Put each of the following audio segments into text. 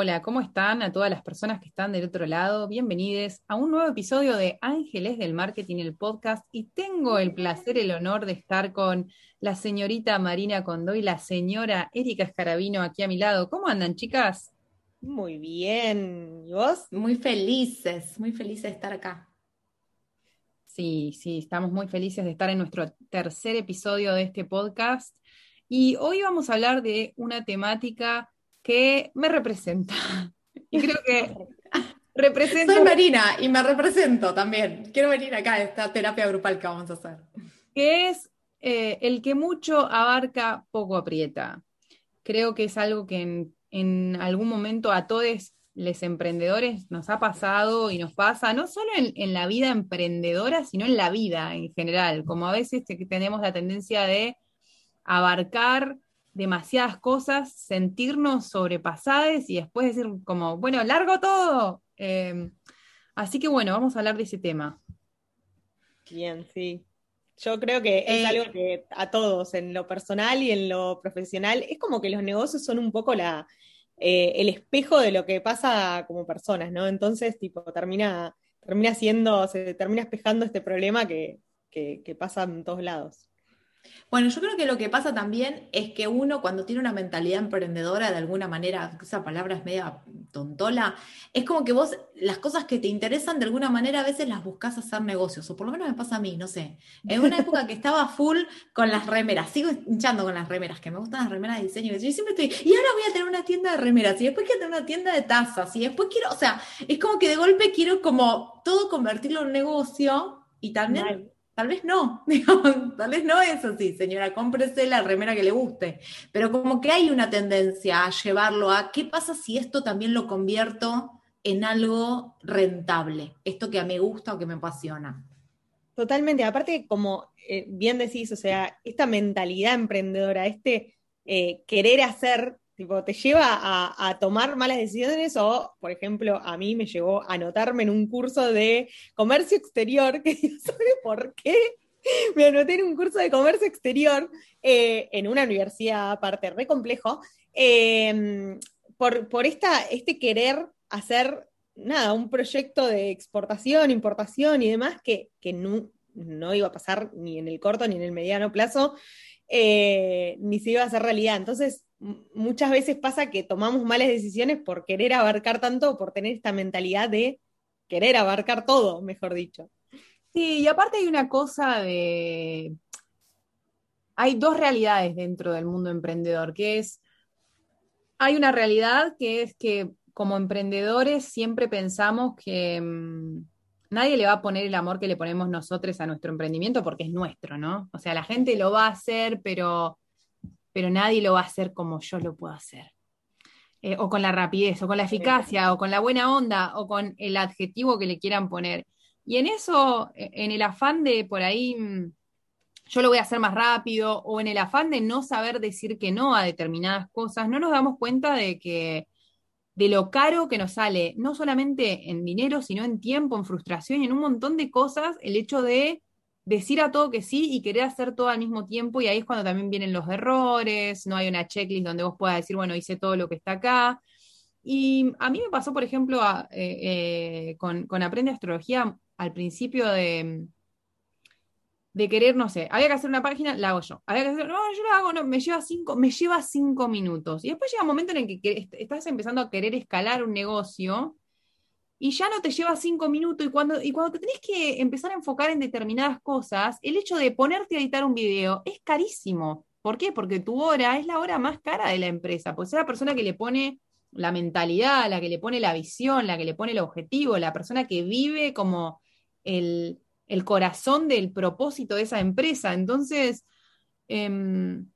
Hola, ¿cómo están a todas las personas que están del otro lado? Bienvenidos a un nuevo episodio de Ángeles del Marketing, el podcast. Y tengo el placer, el honor de estar con la señorita Marina Condó y la señora Erika Escarabino aquí a mi lado. ¿Cómo andan, chicas? Muy bien. ¿Y vos? Muy felices, muy felices de estar acá. Sí, sí, estamos muy felices de estar en nuestro tercer episodio de este podcast. Y hoy vamos a hablar de una temática que me representa. Y creo que representa. Soy Marina y me represento también. Quiero venir acá a esta terapia grupal que vamos a hacer. Que es eh, el que mucho abarca, poco aprieta. Creo que es algo que en, en algún momento a todos los emprendedores nos ha pasado y nos pasa, no solo en, en, la vida emprendedora, sino en la vida en general. Como a veces tenemos la tendencia de abarcar demasiadas cosas, sentirnos sobrepasadas y después decir como, bueno, largo todo. Eh, así que bueno, vamos a hablar de ese tema. Bien, sí. Yo creo que es eh, algo que a todos, en lo personal y en lo profesional, es como que los negocios son un poco la, eh, el espejo de lo que pasa como personas, ¿no? Entonces, tipo, termina, termina siendo, se termina espejando este problema que, que, que pasa en todos lados. Bueno, yo creo que lo que pasa también es que uno cuando tiene una mentalidad emprendedora, de alguna manera, esa palabra es media tontola, es como que vos las cosas que te interesan de alguna manera a veces las buscas hacer negocios, o por lo menos me pasa a mí, no sé. En una época que estaba full con las remeras, sigo hinchando con las remeras, que me gustan las remeras de diseño, yo siempre estoy, y ahora voy a tener una tienda de remeras, y después quiero tener una tienda de tazas, y después quiero, o sea, es como que de golpe quiero como todo convertirlo en negocio y también... Tal vez no, tal vez no es así, señora, cómprese la remera que le guste. Pero como que hay una tendencia a llevarlo a, ¿qué pasa si esto también lo convierto en algo rentable? Esto que a mí gusta o que me apasiona. Totalmente, aparte como eh, bien decís, o sea, esta mentalidad emprendedora, este eh, querer hacer Tipo, te lleva a, tomar malas decisiones o, por ejemplo, a mí me llevó a anotarme en un curso de comercio exterior, que no sé por qué, me anoté en un curso de comercio exterior eh, en una universidad aparte, re complejo, em, por, por esta, este querer hacer, nada, un proyecto de exportación, importación y demás que, que no, no iba a pasar ni en el corto ni en el mediano plazo, eh, ni se iba a hacer realidad. Entonces, muchas veces pasa que tomamos malas decisiones por querer abarcar tanto, por tener esta mentalidad de querer abarcar todo, mejor dicho. Sí, y aparte hay una cosa de... Hay dos realidades dentro del mundo emprendedor, que es, hay una realidad que es que como emprendedores siempre pensamos que mm, nadie le va a poner el amor que le ponemos nosotros a nuestro emprendimiento porque es nuestro, ¿no? O sea, la gente lo va a hacer, pero pero nadie lo va a hacer como yo lo puedo hacer. Eh, o con la rapidez, o con la eficacia, o con la buena onda, o con el adjetivo que le quieran poner. Y en eso, e, en el afán de por ahí, mm, yo lo voy a hacer más rápido, o en el afán de no saber decir que no a determinadas cosas, no nos damos cuenta de que de lo caro que nos sale, no solamente en dinero, sino en tiempo, en frustración y en un montón de cosas, el hecho de decir a todo que sí y querer hacer todo al mismo tiempo, y ahí es cuando también vienen los errores, no hay una checklist donde vos puedas decir, bueno, hice todo lo que está acá. Y a mí me pasó, por ejemplo, eh, eh, con, Aprende Astrología al principio de, de querer, no sé, había que hacer una página, la hago yo. Había que hacer, no, yo la hago, no, me lleva cinco, me lleva cinco minutos. Y después llega un momento en el que estás empezando a querer escalar un negocio y ya no te lleva cinco minutos y cuando, y cuando te tenés que empezar a enfocar en determinadas cosas, el hecho de ponerte a editar un video es carísimo. ¿Por qué? Porque tu hora es la hora más cara de la empresa, pues es la persona que le pone la mentalidad, la que le pone la visión, la que le pone el objetivo, la persona que vive como el, corazón del propósito de esa empresa. Entonces, em,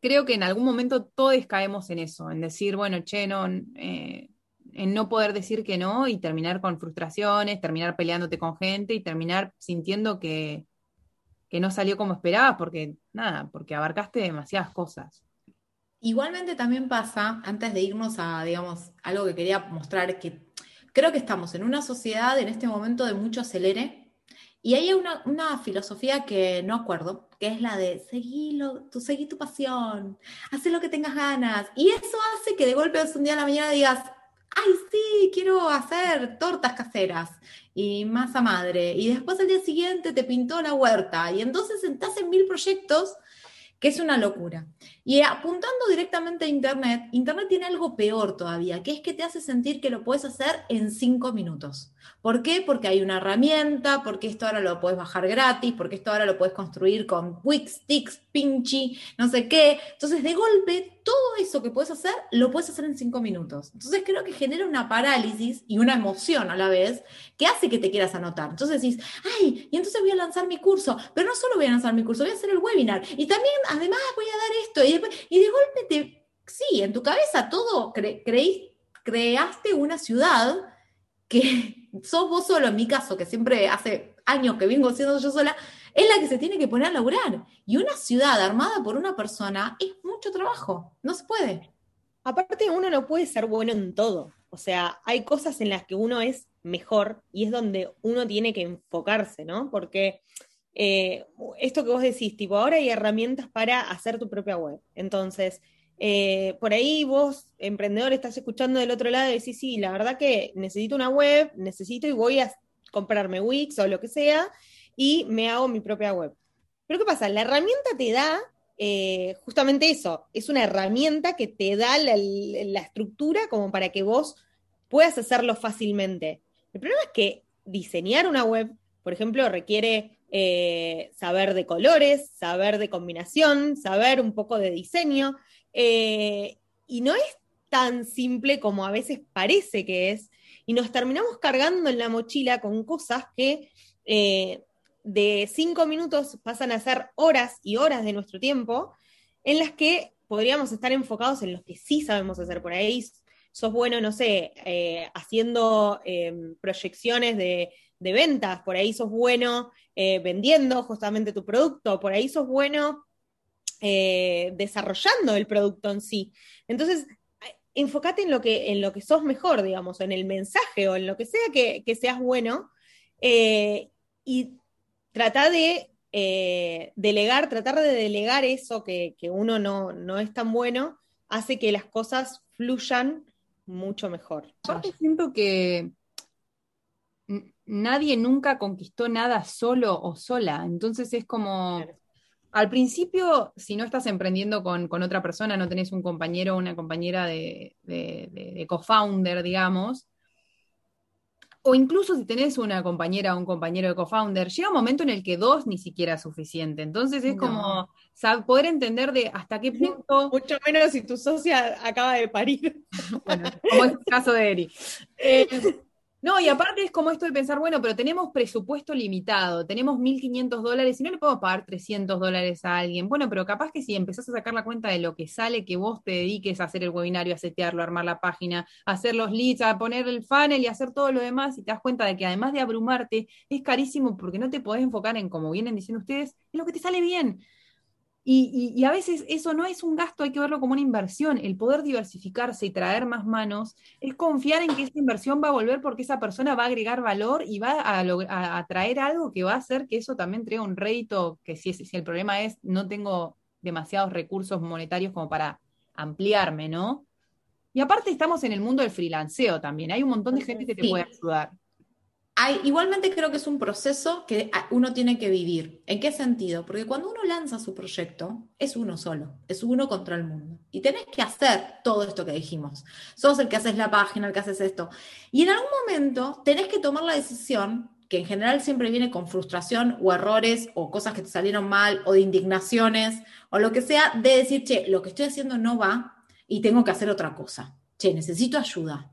creo que en algún momento todos caemos en eso, en decir, bueno, che, no, eh, en no poder decir que no y terminar con frustraciones, terminar peleándote con gente y terminar sintiendo que, no salió como esperabas, porque nada, porque abarcaste demasiadas cosas. Igualmente también pasa, antes de irnos a, digamos, algo que quería mostrar, que creo que estamos en una sociedad en este momento de mucho acelere Y hay una, una, filosofía que no acuerdo, que es la de seguilo, tú seguí tu pasión, haz lo que tengas ganas. Y eso hace que de golpe un día a la mañana digas, ay, sí, quiero hacer tortas caseras y masa madre. Y después al día siguiente te pintó la huerta. Y entonces estás en mil proyectos que es una locura. Y apuntando directamente a Internet, Internet tiene algo peor todavía, que es que te hace sentir que lo puedes hacer en cinco minutos. ¿Por qué? Porque hay una herramienta, porque esto ahora lo puedes bajar gratis, porque esto ahora lo puedes construir con Wix, Tix, Pinchy, no sé qué. Entonces, de golpe, todo eso que puedes hacer, lo puedes hacer en cinco minutos. Entonces, creo que genera una parálisis y una emoción a la vez que hace que te quieras anotar. Entonces decís, ay, y entonces voy a lanzar mi curso, pero no solo voy a lanzar mi curso, voy a hacer el webinar y también, además, voy a dar esto. Y, y de golpe te, sí, en tu cabeza todo, creí, creaste una ciudad que sos vos solo, en mi caso, que siempre hace años que vengo siendo yo sola, es la que se tiene que poner a laburar. Y una ciudad armada por una persona es mucho trabajo, no se puede. Aparte, uno no puede ser bueno en todo. O sea, hay cosas en las que uno es mejor y es donde uno tiene que enfocarse, ¿no? Porque eh, esto que vos decís, tipo, ahora hay herramientas para hacer tu propia web. Entonces, eh, por ahí vos, emprendedor, estás escuchando del otro lado y decís, sí, la verdad que necesito una web, necesito y voy a comprarme Wix o lo que sea y me hago mi propia web. Pero ¿qué pasa? La herramienta te da eh, justamente eso, es una herramienta que te da la, la estructura como para que vos puedas hacerlo fácilmente. El problema es que diseñar una web, por ejemplo, requiere eh, saber de colores, saber de combinación, saber un poco de diseño. Eh, y no es tan simple como a veces parece que es. Y nos terminamos cargando en la mochila con cosas que eh, de cinco minutos pasan a ser horas y horas de nuestro tiempo, en las que podríamos estar enfocados en los que sí sabemos hacer por ahí. Sos bueno, no sé, haciendo proyecciones de, de ventas, por ahí sos bueno eh, vendiendo justamente tu producto, por ahí sos bueno eh, desarrollando el producto en sí. Entonces, enfócate en lo que, en lo que sos mejor, digamos, en el mensaje o en lo que sea que, seas bueno eh, y trata de delegar, tratar de delegar eso que, uno no, no, es tan bueno, hace que las cosas fluyan mucho mejor. Aparte siento que nadie nunca conquistó nada solo o sola. Entonces es como, al principio, si no estás emprendiendo con, otra persona, no tenés un compañero o una compañera de, de, co-founder, digamos, o incluso si tenés una compañera o un compañero de co-founder, llega un momento en el que dos ni siquiera es suficiente. Entonces es como poder entender de hasta qué punto. Mucho menos si tu socia acaba de parir. bueno, como es el caso de Eri. Eh, no, y aparte es como esto de pensar, bueno, pero tenemos presupuesto limitado, tenemos 1.500 dólares y no le podemos pagar 300 dólares a alguien. Bueno, pero capaz que si empezás a sacar la cuenta de lo que sale, que vos te dediques a hacer el webinario, a setearlo, a armar la página, a hacer los leads, a poner el funnel y hacer todo lo demás, y te das cuenta de que además de abrumarte, es carísimo porque no te podés enfocar en, como vienen diciendo ustedes, en lo que te sale bien. Y, a veces eso no es un gasto, hay que verlo como una inversión. El poder diversificarse y traer más manos es confiar en que esa inversión va a volver porque esa persona va a agregar valor y va a, traer algo que va a hacer que eso también traiga un rédito, que si, si el problema es no tengo demasiados recursos monetarios como para ampliarme, ¿no? Y aparte estamos en el mundo del freelanceo también, hay un montón de gente que te puede ayudar igualmente creo que es un proceso que uno tiene que vivir. ¿En qué sentido? Porque cuando uno lanza su proyecto, es uno solo, es uno contra el mundo. Y tenés que hacer todo esto que dijimos. Sos el que haces la página, el que haces esto. Y en algún momento tenés que tomar la decisión, que en general siempre viene con frustración o errores o cosas que te salieron mal o de indignaciones o lo que sea, de decir, che, lo que estoy haciendo no va y tengo que hacer otra cosa. Che, necesito ayuda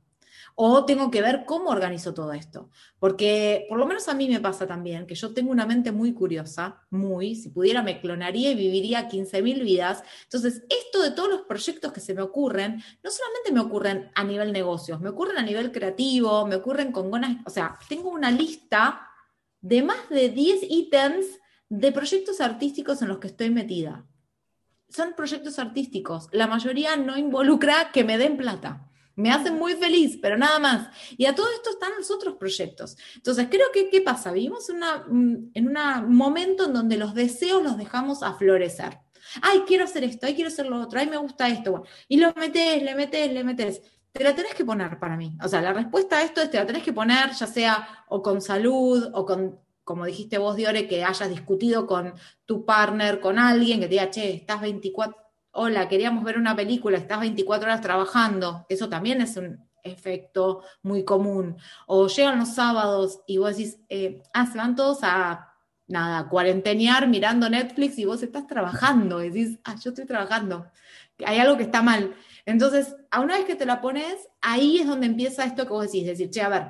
o tengo que ver cómo organizo todo esto. Porque por lo menos a mí me pasa también que yo tengo una mente muy curiosa, muy, si pudiera me clonaría y viviría 15.000 vidas. Entonces, esto de todos los proyectos que se me ocurren, no solamente me ocurren a nivel negocios, me ocurren a nivel creativo, me ocurren con ganas, o sea, tengo una lista de más de 10 ítems de proyectos artísticos en los que estoy metida. Son proyectos artísticos. La mayoría no involucra que me den plata. Me hacen muy feliz, pero nada más. Y a todo esto están los otros proyectos. Entonces, creo que, ¿qué pasa? Vivimos una, en un momento en donde los deseos los dejamos a florecer. Ay, quiero hacer esto, ay, quiero hacer lo otro, ay, me gusta esto. y lo metes, le metes, le metes. Te la tenés que poner para mí. O sea, la respuesta a esto es te la tenés que poner, ya sea o con salud o con como dijiste vos, Diore, que hayas discutido con tu partner, con alguien, que te diga, che, estás 24, hola, queríamos ver una película, estás 24 horas trabajando, eso también es un efecto muy común. O llegan los sábados y vos decís, eh, ah, se van todos a, nada, cuarentenear mirando Netflix y vos estás trabajando, decís, ah, yo estoy trabajando, hay algo que está mal. Entonces, a una vez que te la pones, ahí es donde empieza esto que vos decís, decir, che, a ver,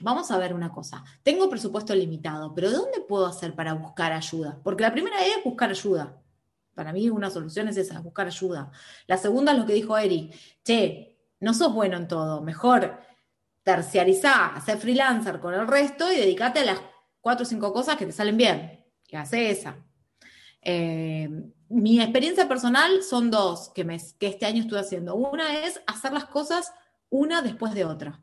vamos a ver una cosa. Tengo presupuesto limitado, pero ¿dónde puedo hacer para buscar ayuda? Porque la primera es buscar ayuda. Para mí una solución es esa, buscar ayuda. La segunda es lo que dijo Eri. Che, no sos bueno en todo. Mejor terciarizar, hacer freelancer con el resto y dedícate a las cuatro o cinco cosas que te salen bien. Y hace esa. Eh, mi experiencia personal son dos que, me, que este año estuve haciendo. Una es hacer las cosas una después de otra.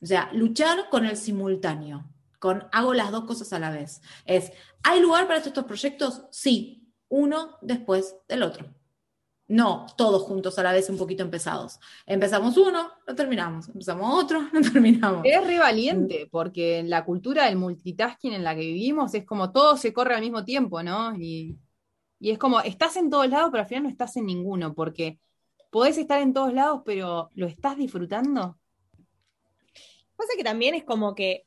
O sea, luchar con el simultáneo, con hago las dos cosas a la vez. Es, ¿hay lugar para estos proyectos? Sí, uno después del otro. No todos juntos a la vez un poquito empezados. Empezamos uno, no terminamos. Empezamos otro, no terminamos. Es re valiente, porque en la cultura del multitasking en la que vivimos es como todo se corre al mismo tiempo, ¿no? Y, y es como, estás en todos lados, pero al final no estás en ninguno, porque podés estar en todos lados, pero ¿lo estás disfrutando? Pasa que también es como que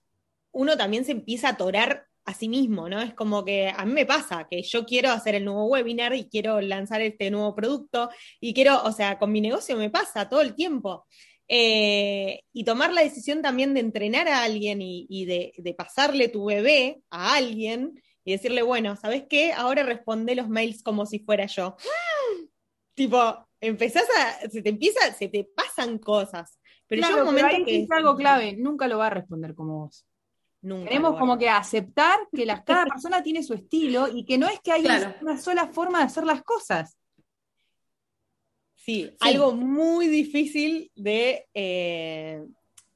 uno también se empieza a atorar a sí mismo, ¿no? Es como que a mí me pasa que yo quiero hacer el nuevo webinar y quiero lanzar este nuevo producto y quiero, o sea, con mi negocio me pasa todo el tiempo. Eh, y tomar la decisión también de entrenar a alguien y, de, de, pasarle tu bebé a alguien y decirle, bueno, ¿sabes qué? Ahora responde los mails como si fuera yo. tipo, empezás a, se te empieza, se te pasan cosas. Pero yo un momento que es algo clave, nunca lo va a responder como vos. Nunca Tenemos como que aceptar que cada persona tiene su estilo y que no es que hay una sola forma de hacer las cosas. Sí, algo muy difícil de eh,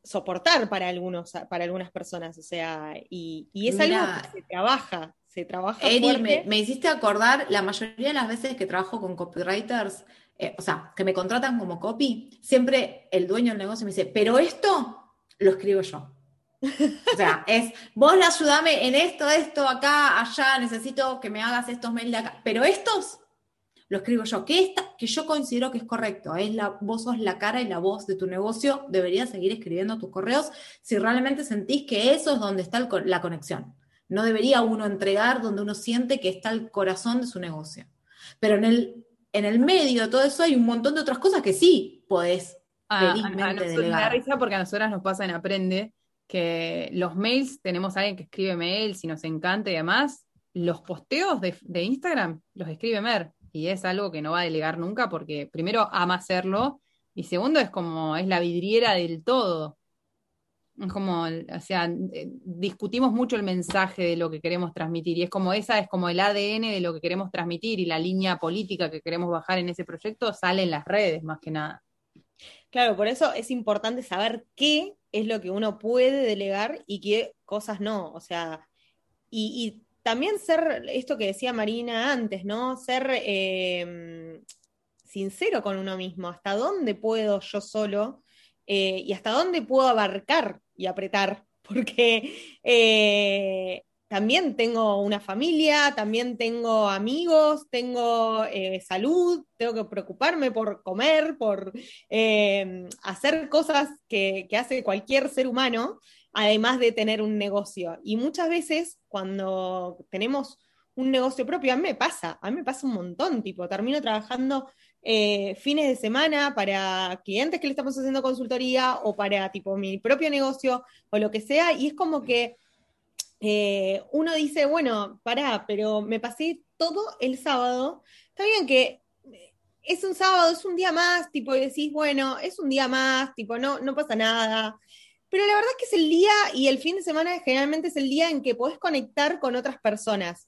soportar para, algunos, para algunas personas, o sea, y, es algo que se trabaja, se trabaja. Eri, me, me, hiciste acordar, la mayoría de las veces que trabajo con copywriters, eh, o sea, que me contratan como copy, siempre el dueño del negocio me dice, pero esto lo escribo yo. O sea, es, vos ayudame en esto, esto, acá, allá, necesito que me hagas estos mails de acá, pero estos lo escribo yo, que, esta, que yo considero que es correcto, es la, vos sos la cara y la voz de tu negocio, deberías seguir escribiendo tus correos si realmente sentís que eso es donde está la conexión. No debería uno entregar donde uno siente que está el corazón de su negocio. Pero en el en el medio de todo eso hay un montón de otras cosas que sí podés ah, felizmente delegar. Me da risa porque a nosotras nos pasa en Aprende que los mails, tenemos a alguien que escribe mails y nos encanta y además los posteos de, de Instagram los escribe Mer y es algo que no va a delegar nunca porque primero ama hacerlo y segundo es como es la vidriera del todo. Es como, o sea, eh, discutimos mucho el mensaje de lo que queremos transmitir y es como esa es como el ADN de lo que queremos transmitir y la línea política que queremos bajar en ese proyecto sale en las redes más que nada. Claro, por eso es importante saber qué es lo que uno puede delegar y qué cosas no. O sea, y, también ser, esto que decía Marina antes, ¿no? Ser em, sincero con uno mismo. ¿Hasta dónde puedo yo solo? Eh, y hasta dónde puedo abarcar y apretar, porque eh, también tengo una familia, también tengo amigos, tengo eh, salud, tengo que preocuparme por comer, por hacer cosas que, que hace cualquier ser humano, además de tener un negocio. Y muchas veces cuando tenemos un negocio propio, a mí me pasa, a mí me pasa un montón, tipo, termino trabajando eh, fines de semana para clientes que le estamos haciendo consultoría o para tipo mi propio negocio o lo que sea, y es como que eh, uno dice, bueno, pará, pero me pasé todo el sábado, está bien que es un sábado, es un día más, tipo, y decís, bueno, es un día más, tipo, no, no pasa nada. Pero la verdad es que es el día y el fin de semana generalmente es el día en que podés conectar con otras personas.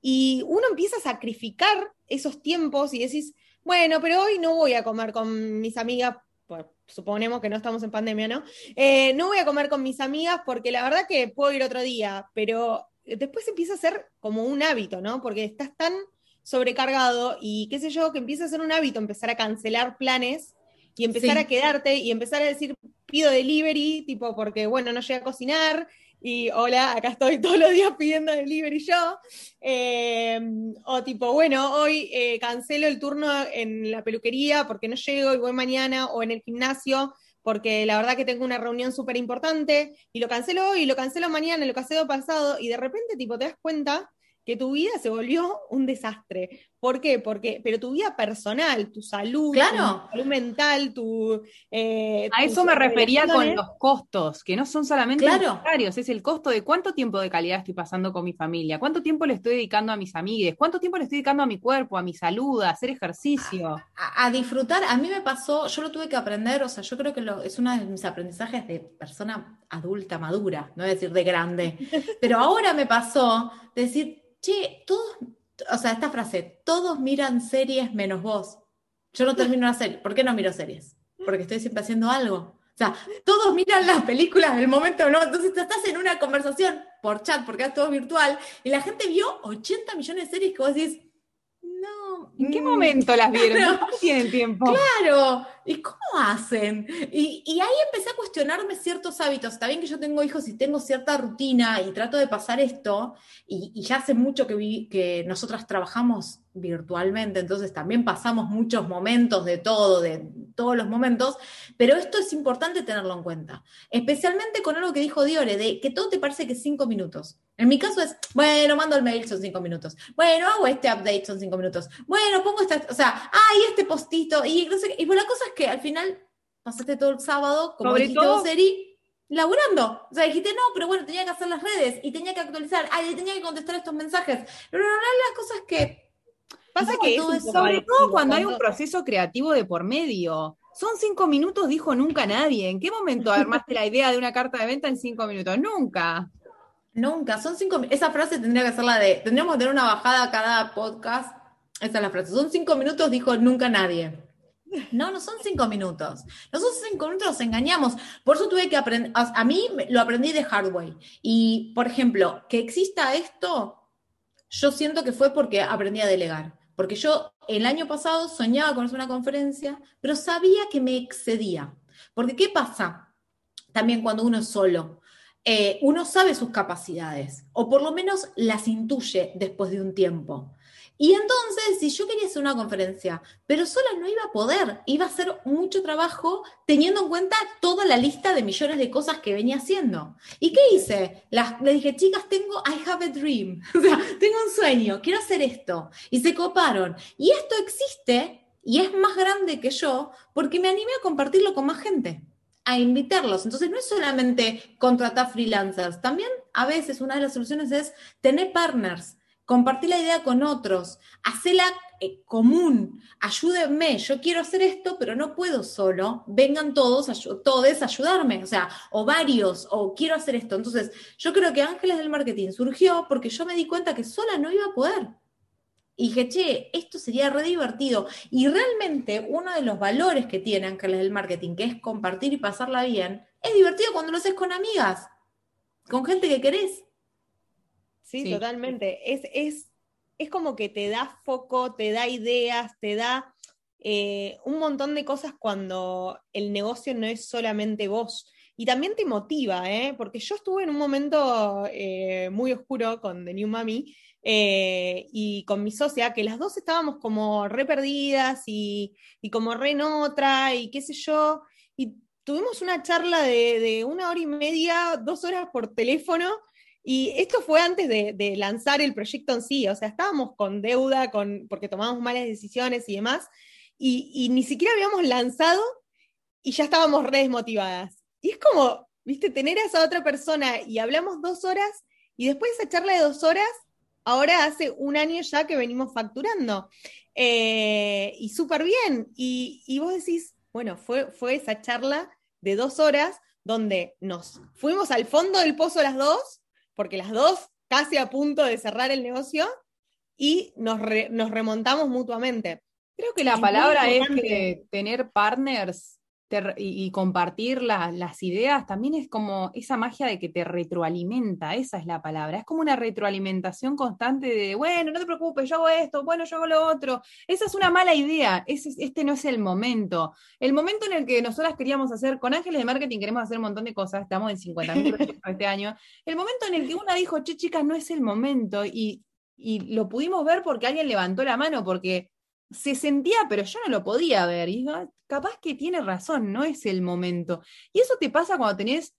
Y uno empieza a sacrificar esos tiempos y decís, bueno, pero hoy no voy a comer con mis amigas pues, suponemos que no estamos en pandemia, ¿no? Eh, no voy a comer con mis amigas porque la verdad que puedo ir otro día, pero después empieza a ser como un hábito, ¿no? Porque estás tan sobrecargado y qué sé yo, que empieza a ser un hábito empezar a cancelar planes y empezar a quedarte y empezar a decir pido delivery, tipo porque bueno, no llegué a cocinar y hola, acá estoy todos los días pidiendo delivery yo. Eh, o tipo, bueno, hoy eh, cancelo el turno en la peluquería porque no llego y voy mañana, o en el gimnasio porque la verdad que tengo una reunión súper importante y lo cancelo hoy, lo cancelo mañana, lo cancelo pasado, y de repente tipo te das cuenta que tu vida se volvió un desastre. ¿Por qué? Porque, pero tu vida personal, tu salud, tu salud mental, tu... Eh, a eso me refería con los costos, que no son solamente claro. es el costo de cuánto tiempo de calidad estoy pasando con mi familia, cuánto tiempo le estoy dedicando a mis amigues, cuánto tiempo le estoy dedicando a mi cuerpo, a mi salud, a hacer ejercicio. A, disfrutar, a mí me pasó, yo lo tuve que aprender, o sea, yo creo que lo, es uno de mis aprendizajes de persona adulta, madura, no voy a decir de grande, pero ahora me pasó decir, che, todos, o sea, esta frase, todos miran series menos vos. Yo no termino la serie. ¿Por qué no miro series? Porque estoy siempre haciendo algo. O sea, todos miran las películas del momento, ¿no? Entonces estás en una conversación por chat, porque es todo virtual, y la gente vio 80 millones de series que vos decís, no. ¿En qué mm, momento las vieron? ¿Cómo tienen tiempo? Claro, ¿y cómo hacen? Y, ahí empecé a cuestionarme ciertos hábitos. Está bien que yo tengo hijos y tengo cierta rutina y trato de pasar esto, y, y ya hace mucho que, vi, que nosotras trabajamos virtualmente, entonces también pasamos muchos momentos de todo, de todos los momentos, pero esto es importante tenerlo en cuenta, especialmente con algo que dijo Diore, de que todo te parece que cinco minutos. En mi caso es, bueno, mando el mail, son cinco minutos. Bueno, hago este update, son cinco minutos. Bueno, pongo esta, o sea, ay, este postito, y no sé, y pues la cosa es que al final pasaste todo el sábado, como Sobre dijiste todo, Eri, laburando. O sea, dijiste, no, pero bueno, tenía que hacer las redes, y tenía que actualizar, tenía que contestar estos mensajes. Pero no, las cosas que Pasa que es sobre todo cuando hay un proceso creativo de por medio. Son cinco minutos, dijo nunca nadie. ¿En qué momento armaste la idea de una carta de venta en cinco minutos? Nunca. Nunca, son cinco Esa frase tendría que ser la de. Tendríamos que tener una bajada a cada podcast. Esa es la frase. Son cinco minutos, dijo nunca nadie. No, no son cinco minutos. Nosotros cinco minutos nos engañamos. Por eso tuve que aprender. A mí lo aprendí de Hardway. Y, por ejemplo, que exista esto, yo siento que fue porque aprendí a delegar. Porque yo el año pasado soñaba con hacer una conferencia, pero sabía que me excedía. Porque ¿qué pasa? También cuando uno es solo, eh, uno sabe sus capacidades, o por lo menos las intuye después de un tiempo. Y entonces, si yo quería hacer una conferencia, pero sola no iba a poder, iba a ser mucho trabajo teniendo en cuenta toda la lista de millones de cosas que venía haciendo. ¿Y qué hice? le dije, chicas, tengo, I have a dream, o sea, tengo un sueño, quiero hacer esto. Y se coparon. Y esto existe y es más grande que yo porque me animé a compartirlo con más gente a invitarlos. Entonces no es solamente contratar freelancers, también a veces una de las soluciones es tener partners, compartir la idea con otros, hacerla eh, común, ayúdenme, yo quiero hacer esto, pero no puedo solo, vengan todos, todos ayudarme, o sea, o varios, o quiero hacer esto. Entonces, yo creo que Ángeles del Marketing surgió porque yo me di cuenta que sola no iba a poder. Y dije, che, esto sería re divertido. Y realmente uno de los valores que tiene Ángeles del Marketing, que es compartir y pasarla bien, es divertido cuando lo haces con amigas, con gente que querés. Sí, totalmente. Es, es, es como que te da foco, te da ideas, te da eh, un montón de cosas cuando el negocio no es solamente vos. Y también te motiva, ¿eh? porque yo estuve en un momento eh, muy oscuro con The New Mami eh, y con mi socia, que las dos estábamos como re perdidas y, y, como re en otra y qué sé yo. Y tuvimos una charla de, de una hora y media, dos horas por teléfono, y esto fue antes de, lanzar el proyecto en sí, o sea, estábamos con deuda, con, porque tomamos malas decisiones y demás, y, ni siquiera habíamos lanzado y ya estábamos re desmotivadas. Y es como, viste, tener a esa otra persona y hablamos dos horas, y después de esa charla de dos horas, ahora hace un año ya que venimos facturando. Eh, y súper bien. Y, y, vos decís, bueno, fue, fue esa charla de dos horas donde nos fuimos al fondo del pozo las dos porque las dos casi a punto de cerrar el negocio y nos, nos remontamos mutuamente. Creo que la palabra es que tener partners y, compartir las ideas también es como esa magia de que te retroalimenta, esa es la palabra. Es como una retroalimentación constante de, bueno, no te preocupes, yo hago esto, bueno, yo hago lo otro. Esa es una mala idea, este no es el momento. El momento en el que nosotras queríamos hacer, con Ángeles de Marketing queremos hacer un montón de cosas, estamos en 50.000 proyectos este año. El momento en el que una dijo, che, chicas, no es el momento, y, y lo pudimos ver porque alguien levantó la mano, porque se sentía, pero yo no lo podía ver. Y digo, capaz que tiene razón, no es el momento. Y eso te pasa cuando tenés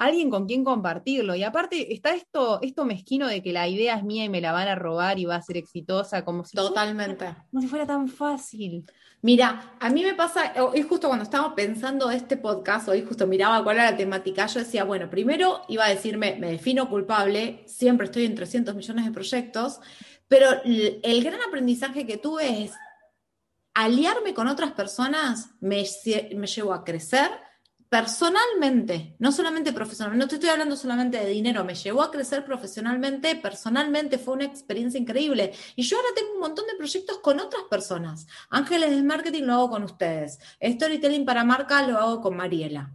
alguien con quien compartirlo. Y aparte está esto, esto mezquino de que la idea es mía y me la van a robar y va a ser exitosa, como si Totalmente. como si fuera tan fácil. Mira, a mí me pasa, hoy justo cuando estaba pensando este podcast, hoy justo miraba cuál era la temática, yo decía, bueno, primero iba a decirme, me defino culpable, siempre estoy en 300 millones de proyectos, pero el gran aprendizaje que tuve es aliarme con otras personas me, me llevó a crecer personalmente, no solamente profesionalmente, no te estoy hablando solamente de dinero, me llevó a crecer profesionalmente, personalmente, fue una experiencia increíble. Y yo ahora tengo un montón de proyectos con otras personas. Ángeles del Marketing lo hago con ustedes. Storytelling para marca lo hago con Mariela.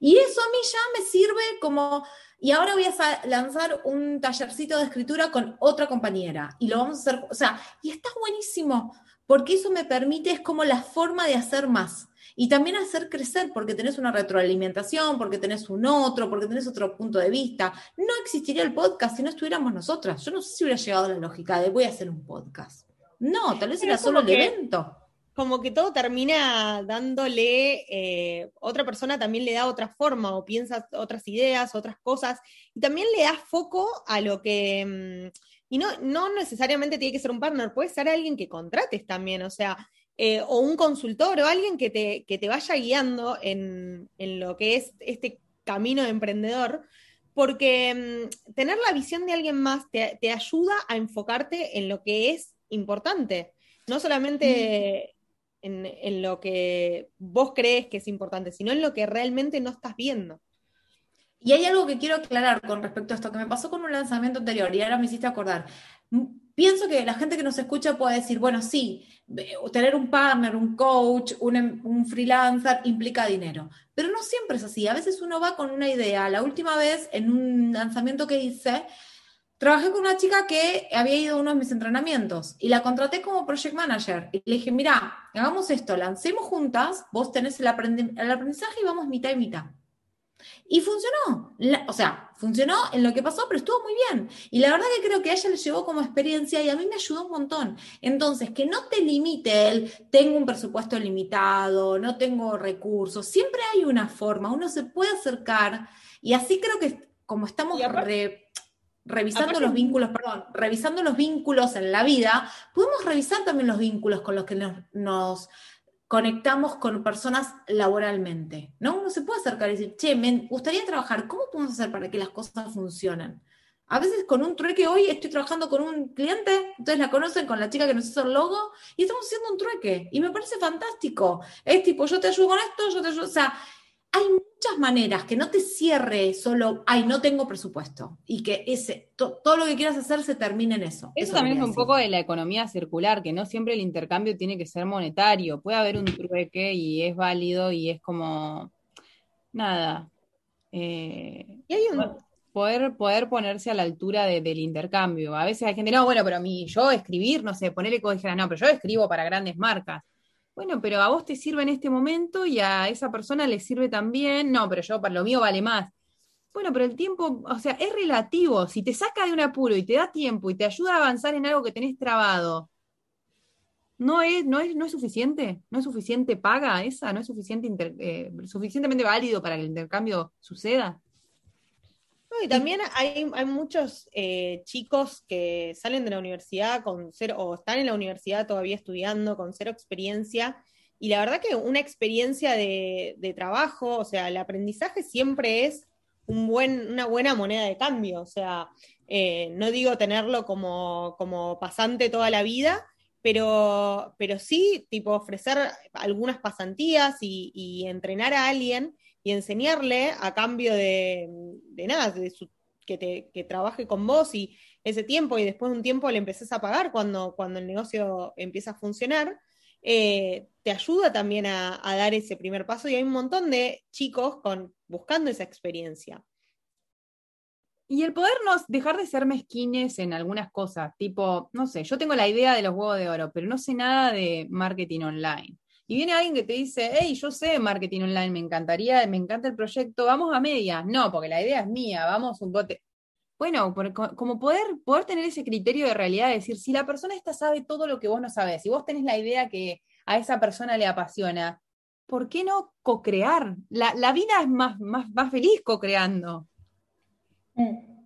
Y eso a mí ya me sirve como y ahora voy a lanzar un tallercito de escritura con otra compañera y lo vamos a hacer, o sea, y está buenísimo, porque eso me permite, es como la forma de hacer más. Y también hacer crecer, porque tenés una retroalimentación, porque tenés un otro, porque tenés otro punto de vista. No existiría el podcast si no estuviéramos nosotras. Yo no sé si hubiera llegado a la lógica de voy a hacer un podcast. No, tal vez era solo el evento como que todo termina dándole, eh, otra persona también le da otra forma o piensa otras ideas, otras cosas, y también le da foco a lo que, mm, y no, no necesariamente tiene que ser un partner, puede ser alguien que contrates también, o sea, eh, o un consultor o alguien que te, que te vaya guiando en, lo que es este camino de emprendedor, porque mm, tener la visión de alguien más te, te, ayuda a enfocarte en lo que es importante. No solamente en, lo que vos crees que es importante, sino en lo que realmente no estás viendo. Y hay algo que quiero aclarar con respecto a esto, que me pasó con un lanzamiento anterior y ahora me hiciste acordar. Pienso que la gente que nos escucha puede decir, bueno, sí, tener un partner, un coach, em, un, freelancer implica dinero, pero no siempre es así. A veces uno va con una idea. La última vez, en un lanzamiento que hice, Trabajé con una chica que había ido a uno de mis entrenamientos y la contraté como project manager. Y le dije, mira, hagamos esto, lancemos juntas, vos tenés el, aprendizaje y vamos mitad y mitad. Y funcionó. o sea, funcionó en lo que pasó, pero estuvo muy bien. Y la verdad que creo que a ella le llevó como experiencia y a mí me ayudó un montón. Entonces, que no te limite el, tengo un presupuesto limitado, no tengo recursos. Siempre hay una forma, uno se puede acercar. Y así creo que como estamos revisando los vínculos, perdón, revisando los vínculos en la vida, podemos revisar también los vínculos con los que nos, conectamos con personas laboralmente, ¿no? Uno se puede acercar y decir, che, me gustaría trabajar, ¿cómo podemos hacer para que las cosas funcionen? A veces con un trueque, hoy estoy trabajando con un cliente, ustedes la conocen con la chica que nos hizo el logo, y estamos haciendo un trueque, y me parece fantástico. Es tipo, yo te ayudo con esto, yo te ayudo, o sea, hay muchas maneras que no te cierre solo, ay, no tengo presupuesto y que ese, todo lo que quieras hacer se termine en eso. Eso, también es un poco de la economía circular, que no siempre el intercambio tiene que ser monetario, puede haber un trueque y es válido y es como, nada. Eh, y hay un... Poder, poder ponerse a la altura del intercambio. A veces hay gente, no, bueno, pero a mí, yo escribir, no sé, ponerle dijera, no, pero yo escribo para grandes marcas bueno, pero a vos te sirve en este momento y a esa persona le sirve también, no, pero yo para lo mío vale más. Bueno, pero el tiempo, o sea, es relativo. Si te saca de un apuro y te da tiempo y te ayuda a avanzar en algo que tenés trabado, ¿no es, no es, no es suficiente? ¿No es suficiente paga esa? ¿No es suficiente eh, suficientemente válido para que el intercambio suceda? Y también hay, muchos eh, chicos que salen de la universidad con cero, o están en la universidad todavía estudiando con cero experiencia, y la verdad que una experiencia de, trabajo, o sea, el aprendizaje siempre es un buen, una buena moneda de cambio, o sea, eh, no digo tenerlo como, como pasante toda la vida, pero, pero sí, tipo, ofrecer algunas pasantías y entrenar a alguien y enseñarle a cambio de, nada, de que, trabaje con vos y ese tiempo y después de un tiempo le empezás a pagar cuando, cuando el negocio empieza a funcionar, eh, te ayuda también a, dar ese primer paso y hay un montón de chicos con, buscando esa experiencia. Y el podernos dejar de ser mezquines en algunas cosas, tipo, no sé, yo tengo la idea de los huevos de oro, pero no sé nada de marketing online. Y viene alguien que te dice, hey, yo sé marketing online, me encantaría, me encanta el proyecto, vamos a medias. No, porque la idea es mía, vamos un bote. Bueno, como poder, poder tener ese criterio de realidad, decir, si la persona esta sabe todo lo que vos no sabes, si vos tenés la idea que a esa persona le apasiona, ¿por qué no co-crear? La, la, vida es más, más, más feliz co-creando. Mm.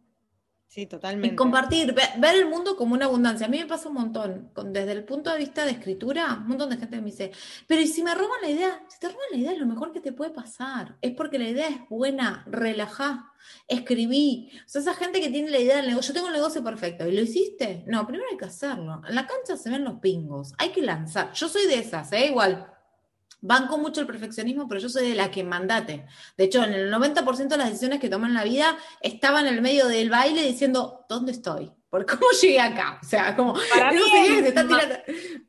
Sí, totalmente. Y compartir, ver, el mundo como una abundancia. A mí me pasa un montón, desde el punto de vista de escritura, un montón de gente me dice, pero ¿y si me roban la idea? Si te roban la idea es lo mejor que te puede pasar. Es porque la idea es buena, relajá, escribí. O sea, esa gente que tiene la idea del negocio, yo tengo el negocio perfecto, ¿y lo hiciste? No, primero hay que hacerlo. En la cancha se ven los pingos, hay que lanzar. Yo soy de esas, ¿eh? Igual, Banco mucho el perfeccionismo, pero yo soy de la que mandate. De hecho, en el 90% de las decisiones que toman en la vida estaba en el medio del baile diciendo, ¿dónde estoy? ¿Por cómo llegué acá? O sea, como... Para mí, es,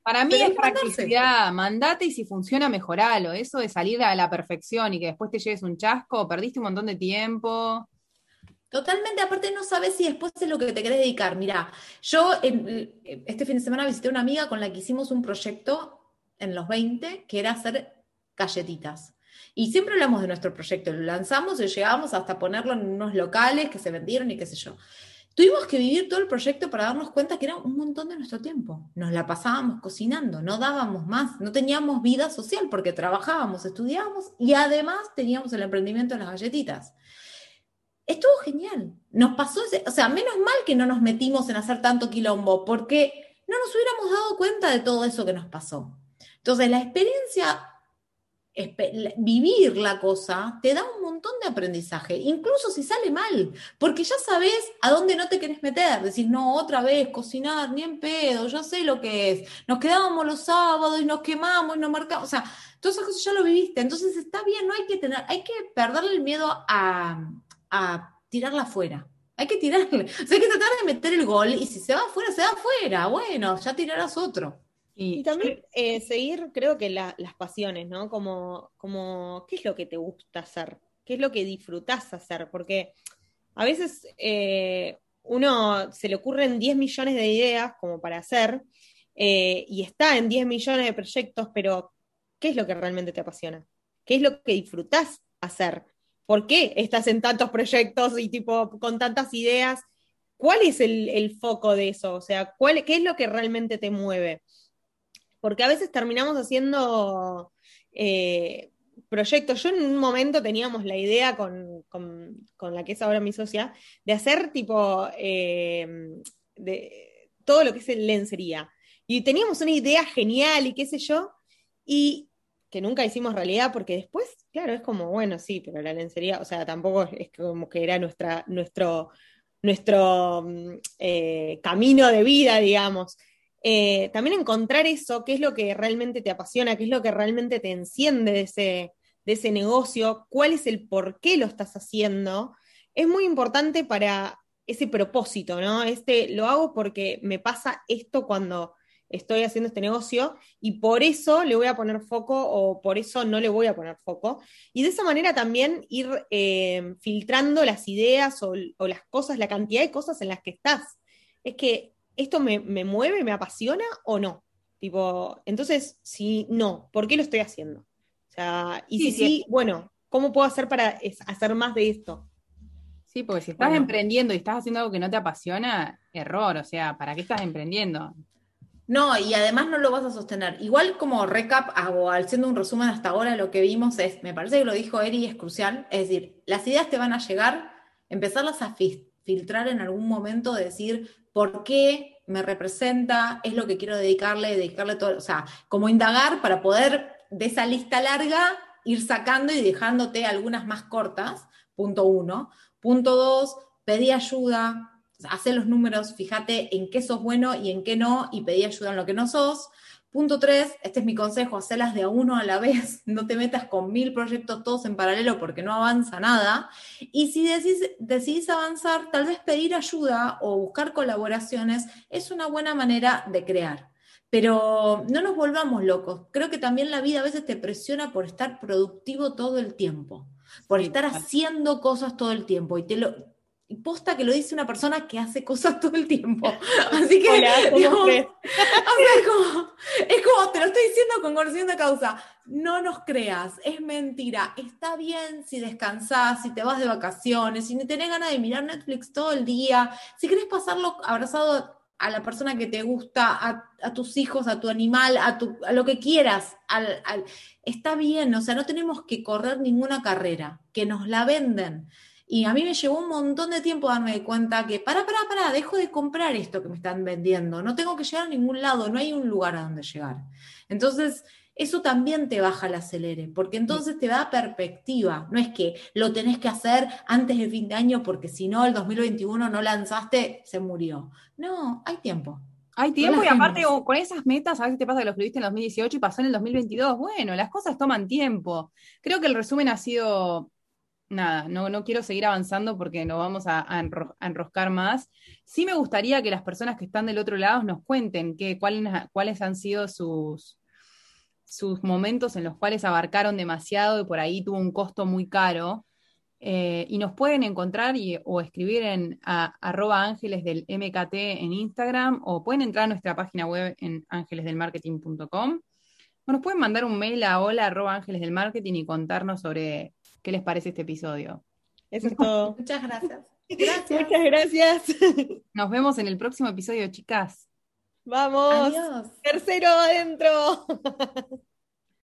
para mí es practicidad, mandate y si funciona, mejoralo. Eso de salir a la perfección y que después te lleves un chasco, perdiste un montón de tiempo. Totalmente, aparte no sabes si después es lo que te querés dedicar. Mira, yo este fin de semana visité a una amiga con la que hicimos un proyecto en los 20, que era hacer galletitas. Y siempre hablamos de nuestro proyecto, lo lanzamos y llegamos hasta ponerlo en unos locales que se vendieron y qué sé yo. Tuvimos que vivir todo el proyecto para darnos cuenta que era un montón de nuestro tiempo. Nos la pasábamos cocinando, no dábamos más, no teníamos vida social porque trabajábamos, estudiábamos y además teníamos el emprendimiento de las galletitas. Estuvo genial. Nos pasó o sea, menos mal que no nos metimos en hacer tanto quilombo porque no nos hubiéramos dado cuenta de todo eso que nos pasó. Entonces, la experiencia, vivir la cosa, te da un montón de aprendizaje, incluso si sale mal, porque ya sabes a dónde no te querés meter. Decís, no, otra vez, cocinar, ni en pedo, yo sé lo que es. Nos quedábamos los sábados y nos quemamos y nos marcamos. O sea, todas esas cosas ya lo viviste. Entonces está bien, no hay que tener, hay que perderle el miedo a, a tirarla afuera. Hay que tirarle. O sea, hay que tratar de meter el gol y si se va afuera, se va afuera. Bueno, ya tirarás otro. Y, también eh, seguir, creo que las pasiones, ¿no? Como, como, ¿qué es lo que te gusta hacer? ¿Qué es lo que disfrutás hacer? Porque a veces eh, uno se le ocurren 10 millones de ideas como para hacer eh, y está en 10 millones de proyectos, pero ¿qué es lo que realmente te apasiona? ¿Qué es lo que disfrutás hacer? ¿Por qué estás en tantos proyectos y tipo con tantas ideas? ¿Cuál es el, el foco de eso? O sea, ¿cuál, ¿qué es lo que realmente te mueve? Porque a veces terminamos haciendo eh, proyectos. Yo en un momento teníamos la idea con, la que es ahora mi socia de hacer tipo eh, de todo lo que es lencería. Y teníamos una idea genial y qué sé yo, y que nunca hicimos realidad porque después, claro, es como, bueno, sí, pero la lencería, o sea, tampoco es como que era nuestra, nuestro, nuestro mm, eh, camino de vida, digamos. Eh, también encontrar eso, qué es lo que realmente te apasiona, qué es lo que realmente te enciende de ese, de ese negocio, cuál es el por qué lo estás haciendo, es muy importante para ese propósito, ¿no? Este, lo hago porque me pasa esto cuando estoy haciendo este negocio y por eso le voy a poner foco o por eso no le voy a poner foco. Y de esa manera también ir eh, filtrando las ideas o, o, las cosas, la cantidad de cosas en las que estás. Es que ¿esto me, mueve, me apasiona o no? Tipo, entonces, si no, ¿por qué lo estoy haciendo? O sea, y si sí, bueno, ¿cómo puedo hacer para hacer más de esto? Sí, porque si estás emprendiendo y estás haciendo algo que no te apasiona, error, o sea, ¿para qué estás emprendiendo? No, y además no lo vas a sostener. Igual como recap, hago, haciendo un resumen hasta ahora, lo que vimos es, me parece que lo dijo Eri, es crucial, es decir, las ideas te van a llegar, empezarlas a filtrar en algún momento, decir, por qué me representa, es lo que quiero dedicarle, dedicarle todo, o sea, como indagar para poder de esa lista larga ir sacando y dejándote algunas más cortas, punto uno. Punto dos, pedí ayuda, hace los números, fíjate en qué sos bueno y en qué no, y pedí ayuda en lo que no sos. Punto tres, este es mi consejo, hacerlas de a uno a la vez, no te metas con mil proyectos todos en paralelo porque no avanza nada. Y si decidís, avanzar, tal vez pedir ayuda o buscar colaboraciones es una buena manera de crear. pero no nos volvamos locos. Creo que también la vida a veces te presiona por estar productivo todo el tiempo, por estar haciendo cosas todo el tiempo. Y te lo, posta que lo dice una persona que hace cosas todo el tiempo. Así que es, como, es como, te lo estoy diciendo con conocimiento de causa, no nos creas, es mentira. Está bien si descansás, si te vas de vacaciones, si no tenés ganas de mirar Netflix todo el día, si querés pasarlo abrazado a la persona que te gusta, a, tus hijos, a tu animal, a, tu, a lo que quieras. está bien, o sea, no tenemos que correr ninguna carrera, que nos la venden. Y a mí me llevó un montón de tiempo darme cuenta que, para, para, para, dejo de comprar esto que me están vendiendo, no tengo que llegar a ningún lado, no hay un lugar a donde llegar. Entonces, eso también te baja el acelere, porque entonces te da perspectiva. No es que lo tenés que hacer antes del fin de año porque si no, el 2021 no lanzaste, se murió. No, hay tiempo. Hay tiempo y aparte con esas metas, a veces te pasa que lo escribiste en el 2018 y pasó en el 2022. Bueno, las cosas toman tiempo. Creo que el resumen ha sido, nada, no, no quiero seguir avanzando porque nos vamos a, enroscar más. Sí me gustaría que las personas que están del otro lado nos cuenten que, cuáles, han sido sus, sus momentos en los cuales abarcaron demasiado y por ahí tuvo un costo muy caro. Eh, y nos pueden encontrar o escribir en arroba ángeles del MKT en Instagram o pueden entrar a nuestra página web en ángelesdelmarketing.com o nos pueden mandar un mail a hola arroba ángeles del marketing y contarnos sobre qué les parece este episodio. Eso es todo. Muchas gracias. Gracias. Muchas gracias. Nos vemos en el próximo episodio, chicas. Vamos. Tercero adentro.